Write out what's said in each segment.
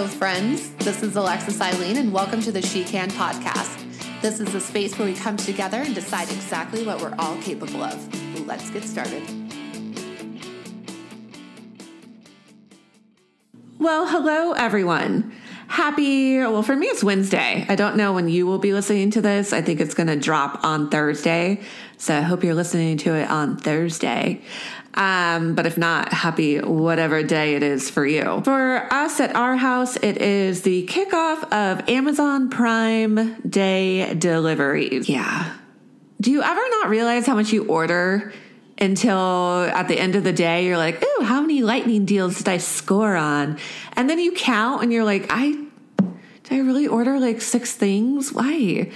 Hello, friends. This is Alexis Eileen, and welcome to the She Can podcast. This is a space where we come together and decide exactly what we're all capable of. Let's get started. Well, hello, everyone. Happy, well, for me, it's Wednesday. I don't know when you will be listening to this. I think it's going to drop on Thursday. So I hope you're listening to it on Thursday. Um, but if not, happy whatever day it is for you. For us at our house, it is the kickoff of Amazon Prime Day deliveries. Yeah. Do you ever not realize how much you order until at the end of the day you're like, "Ooh, how many lightning deals did I score on?" And then you count and you're like, "I did I really order like six things? Why?"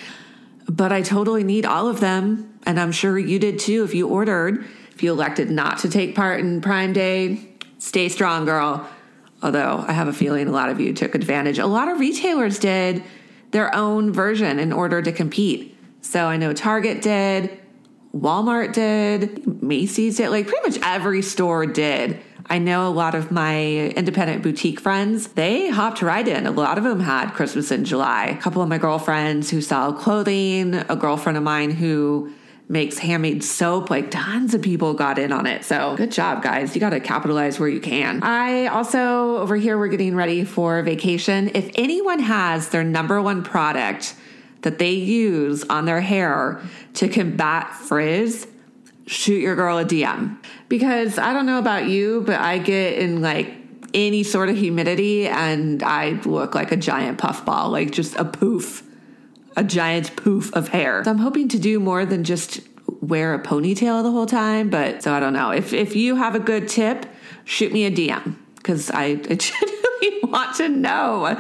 But I totally need all of them, and I'm sure you did too if you ordered. If you elected not to take part in Prime Day, stay strong, girl. Although I have a feeling a lot of you took advantage. A lot of retailers did their own version in order to compete. So I know Target did, Walmart did, Macy's did, like pretty much every store did. I know a lot of my independent boutique friends, they hopped right in. A lot of them had Christmas in July. A couple of my girlfriends who sell clothing, a girlfriend of mine who makes handmade soap. Like tons of people got in on it. So good job, guys. You got to capitalize where you can. I also, over here, we're getting ready for vacation. If anyone has their number one product that they use on their hair to combat frizz, shoot your girl a DM. Because I don't know about you, but I get in like any sort of humidity and I look like a giant puffball, like just a poof a giant poof of hair. So I'm hoping to do more than just wear a ponytail the whole time. But so I don't know. If if you have a good tip, shoot me a DM because I, I genuinely want to know uh,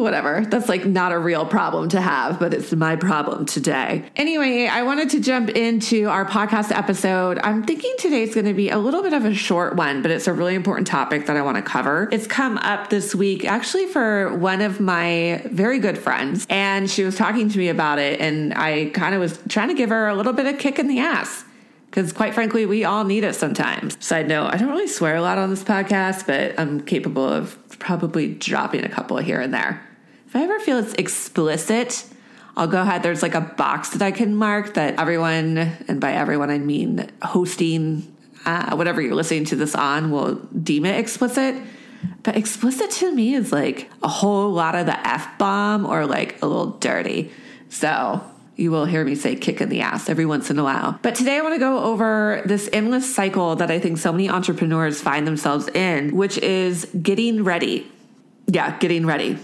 whatever. That's like not a real problem to have, but it's my problem today. Anyway, I wanted to jump into our podcast episode. I'm thinking today's going to be a little bit of a short one, but it's a really important topic that I want to cover. It's come up this week actually for one of my very good friends, and she was talking to me about it, and I kind of was trying to give her a little bit of kick in the ass because quite frankly, we all need it sometimes. Side note, I don't really swear a lot on this podcast, but I'm capable of probably dropping a couple here and there. If I ever feel it's explicit, I'll go ahead. There's like a box that I can mark that everyone, and by everyone I mean hosting, uh, whatever you're listening to this on, will deem it explicit. But explicit to me is like a whole lot of the F bomb or like a little dirty. So you will hear me say kick in the ass every once in a while. But today I want to go over this endless cycle that I think so many entrepreneurs find themselves in, which is getting ready. Yeah, getting ready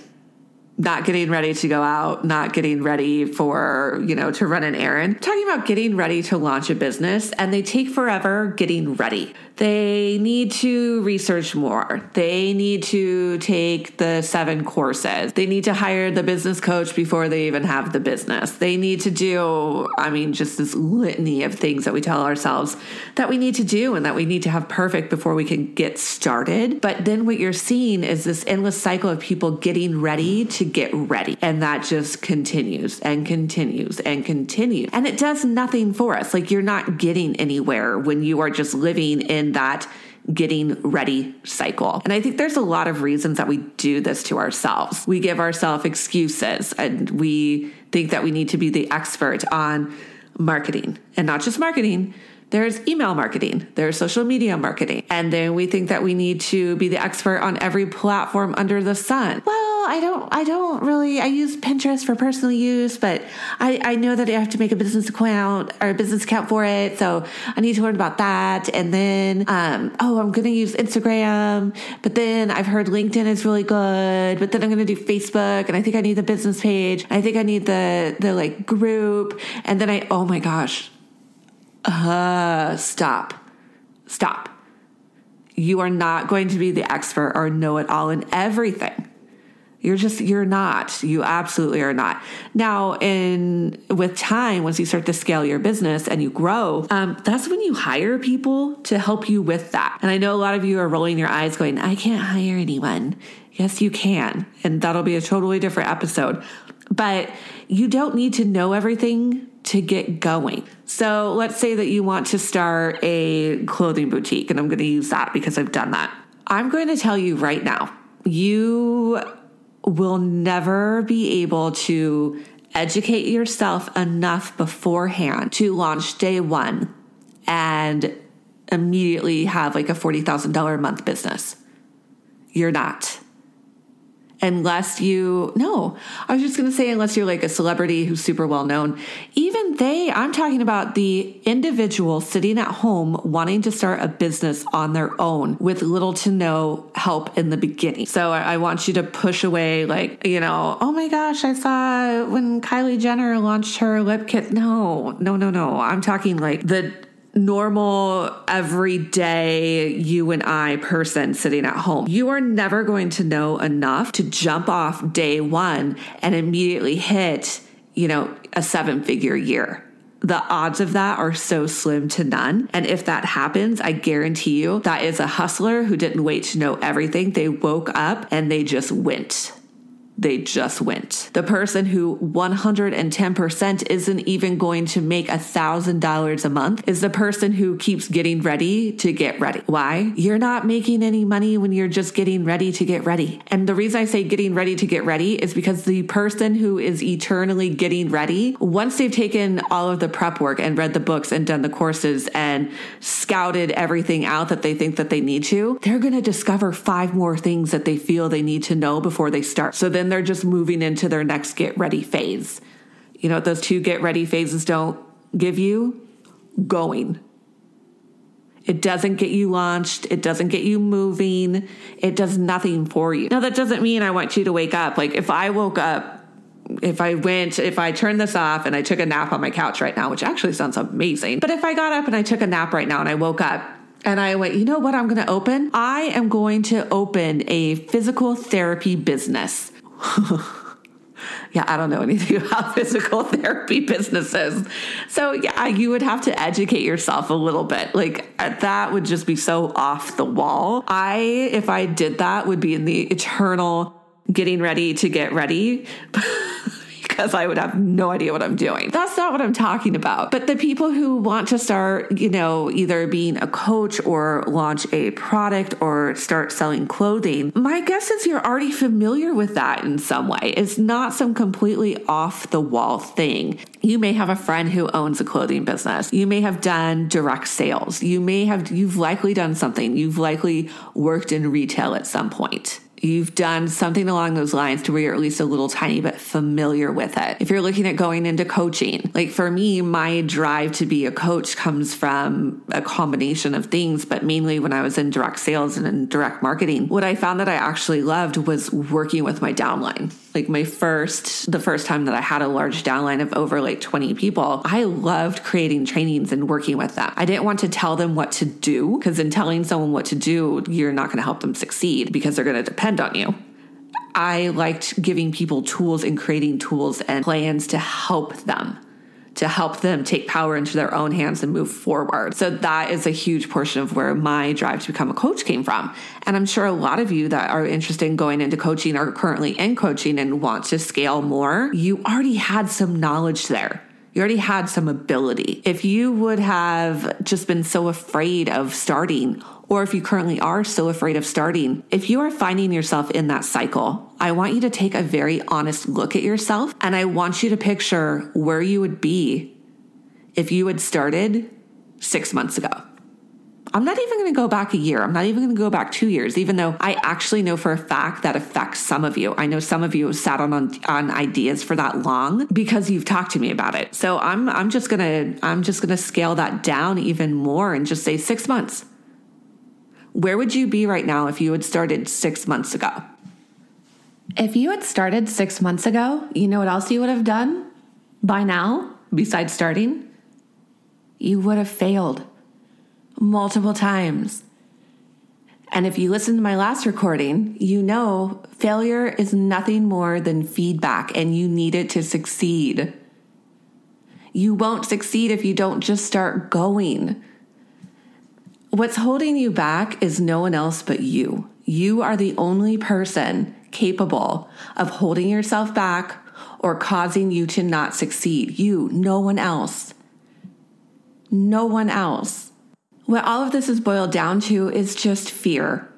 not getting ready to go out, not getting ready for, you know, to run an errand. talking about getting ready to launch a business and they take forever getting ready. They need to research more. They need to take the seven courses. They need to hire the business coach before they even have the business. They need to do, I mean, just this litany of things that we tell ourselves that we need to do and that we need to have perfect before we can get started. But then what you're seeing is this endless cycle of people getting ready to get ready. And that just continues and continues and continues. And it does nothing for us. Like you're not getting anywhere when you are just living in that getting ready cycle. And I think there's a lot of reasons that we do this to ourselves. We give ourselves excuses and we think that we need to be the expert on marketing and not just marketing there's email marketing, there's social media marketing. And then we think that we need to be the expert on every platform under the sun. Well, I don't I don't really I use Pinterest for personal use, but I, I know that I have to make a business account or a business account for it. So I need to learn about that. And then um, oh I'm gonna use Instagram, but then I've heard LinkedIn is really good, but then I'm gonna do Facebook and I think I need the business page. I think I need the the like group. And then I oh my gosh, uh, stop. Stop. You are not going to be the expert or know it all in everything. You're just you're not. You absolutely are not. Now, in with time, once you start to scale your business and you grow, um, that's when you hire people to help you with that. And I know a lot of you are rolling your eyes, going, "I can't hire anyone." Yes, you can, and that'll be a totally different episode. But you don't need to know everything to get going. So let's say that you want to start a clothing boutique, and I'm going to use that because I've done that. I'm going to tell you right now, You will never be able to educate yourself enough beforehand to launch day one and immediately have like a $40,000 a month business. You're not unless you no. I was just going to say unless you're like a celebrity who's super well known even they i'm talking about the individual sitting at home wanting to start a business on their own with little to no help in the beginning. So i want you to push away like you know oh my gosh i saw when kylie jenner launched her lip kit. No no no no. I'm talking like the normal, everyday you and I person sitting at home. You are never going to know enough to jump off day one and immediately hit, you know, a seven figure year. The odds of that are so slim to none. And if that happens, I guarantee you that is a hustler who didn't wait to know everything. They woke up and they just went they just went. The person who 110% isn't even going to make a thousand dollars a month is the person who keeps getting ready to get ready. Why? You're not making any money when you're just getting ready to get ready. And the reason I say getting ready to get ready is because the person who is eternally getting ready, once they've taken all of the prep work and read the books and done the courses and scouted everything out that they think that they need to, they're going to discover five more things that they feel they need to know before they start. So then they're just moving into their next get ready phase. You know what those two get ready phases don't give you? Going. It doesn't get you launched. It doesn't get you moving. It does nothing for you. Now, that doesn't mean I want you to wake up. Like, if I woke up, if I went, if I turned this off and I took a nap on my couch right now, which actually sounds amazing, but if I got up and I took a nap right now and I woke up and I went, you know what I'm going to open? I am going to open a physical therapy business. yeah, I don't know anything about physical therapy businesses. So, yeah, you would have to educate yourself a little bit. Like, uh, that would just be so off the wall. I, if I did that, would be in the eternal getting ready to get ready. because I would have no idea what I'm doing. That's not what I'm talking about. But the people who want to start, you know, either being a coach or launch a product or start selling clothing, my guess is you're already familiar with that in some way. It's not some completely off the wall thing. You may have a friend who owns a clothing business. You may have done direct sales. You may have, you've likely done something. You've likely worked in retail at some point you've done something along those lines to where you're at least a little tiny bit familiar with it. If you're looking at going into coaching, like for me, my drive to be a coach comes from a combination of things, but mainly when I was in direct sales and in direct marketing, what I found that I actually loved was working with my downline like my first the first time that I had a large downline of over like 20 people, I loved creating trainings and working with them. I didn't want to tell them what to do because in telling someone what to do, you're not going to help them succeed because they're going to depend on you. I liked giving people tools and creating tools and plans to help them to help them take power into their own hands and move forward. So that is a huge portion of where my drive to become a coach came from. And I'm sure a lot of you that are interested in going into coaching are currently in coaching and want to scale more. You already had some knowledge there. You already had some ability. If you would have just been so afraid of starting or if you currently are so afraid of starting, if you are finding yourself in that cycle, I want you to take a very honest look at yourself and I want you to picture where you would be if you had started six months ago. I'm not even going to go back a year. I'm not even going to go back two years, even though I actually know for a fact that affects some of you. I know some of you have sat on, on, on ideas for that long because you've talked to me about it. So I'm, I'm just going to, I'm just going to scale that down even more and just say six months. Where would you be right now if you had started six months ago? If you had started six months ago, you know what else you would have done by now, besides starting? You would have failed multiple times. And if you listen to my last recording, you know failure is nothing more than feedback and you need it to succeed. You won't succeed if you don't just start going. What's holding you back is no one else but you. You are the only person capable of holding yourself back or causing you to not succeed. You, no one else. No one else. What all of this is boiled down to is just fear.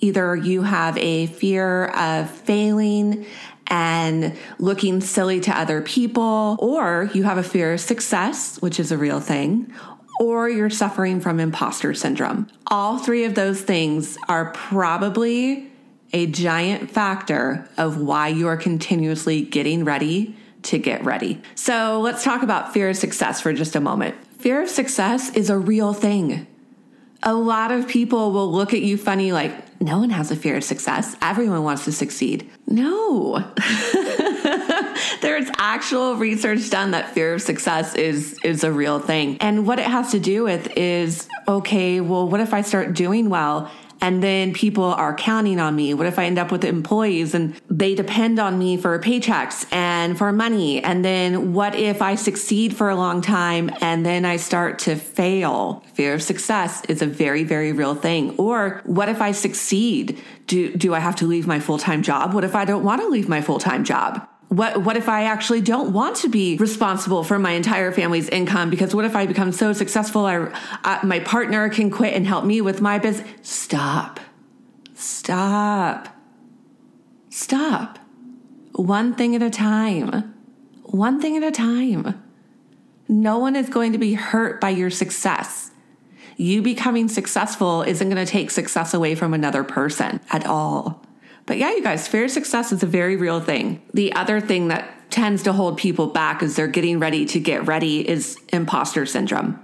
Either you have a fear of failing and looking silly to other people, or you have a fear of success, which is a real thing, or you're suffering from imposter syndrome. All three of those things are probably a giant factor of why you are continuously getting ready to get ready. So let's talk about fear of success for just a moment. Fear of success is a real thing. A lot of people will look at you funny like, no one has a fear of success. Everyone wants to succeed. No. There's actual research done that fear of success is is a real thing. And what it has to do with is okay, well, what if I start doing well and then people are counting on me? What if I end up with employees and they depend on me for paychecks and for money? And then what if I succeed for a long time and then I start to fail? Fear of success is a very, very real thing. Or what if I succeed? Do, do I have to leave my full time job? What if I don't want to leave my full time job? What what if I actually don't want to be responsible for my entire family's income? Because what if I become so successful, I, I my partner can quit and help me with my business? Stop, stop, stop. One thing at a time. One thing at a time. No one is going to be hurt by your success. You becoming successful isn't going to take success away from another person at all. But yeah, you guys, fear of success is a very real thing. The other thing that tends to hold people back as they're getting ready to get ready is imposter syndrome.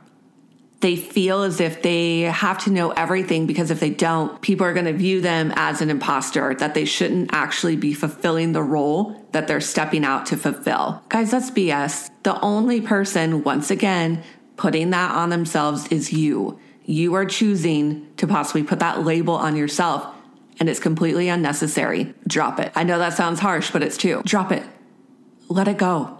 They feel as if they have to know everything because if they don't, people are going to view them as an imposter, that they shouldn't actually be fulfilling the role that they're stepping out to fulfill. Guys, that's BS. The only person, once again, putting that on themselves is you. You are choosing to possibly put that label on yourself and it's completely unnecessary. Drop it. I know that sounds harsh, but it's true. Drop it. Let it go.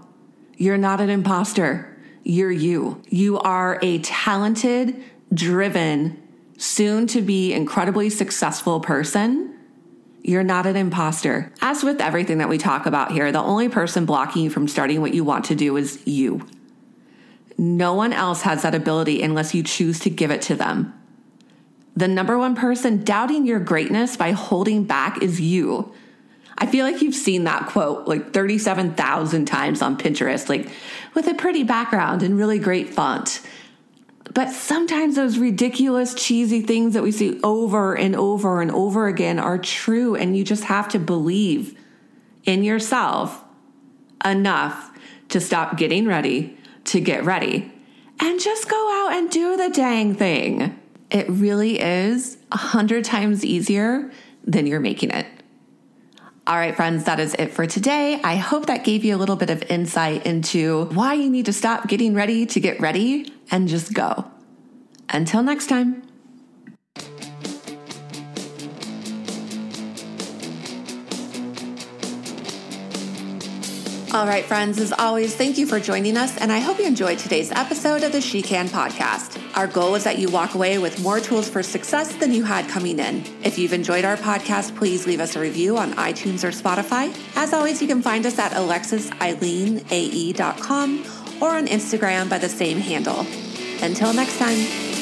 You're not an imposter. You're you. You are a talented, driven, soon to be incredibly successful person. You're not an imposter. As with everything that we talk about here, the only person blocking you from starting what you want to do is you. No one else has that ability unless you choose to give it to them. The number one person doubting your greatness by holding back is you. I feel like you've seen that quote like 37,000 times on Pinterest, like with a pretty background and really great font. But sometimes those ridiculous, cheesy things that we see over and over and over again are true, and you just have to believe in yourself enough to stop getting ready to get ready and just go out and do the dang thing. It really is a hundred times easier than you're making it. All right, friends, that is it for today. I hope that gave you a little bit of insight into why you need to stop getting ready to get ready and just go. Until next time. All right, friends, as always, thank you for joining us, and I hope you enjoyed today's episode of the She Can podcast. Our goal is that you walk away with more tools for success than you had coming in. If you've enjoyed our podcast, please leave us a review on iTunes or Spotify. As always, you can find us at alexiseileneae.com or on Instagram by the same handle. Until next time.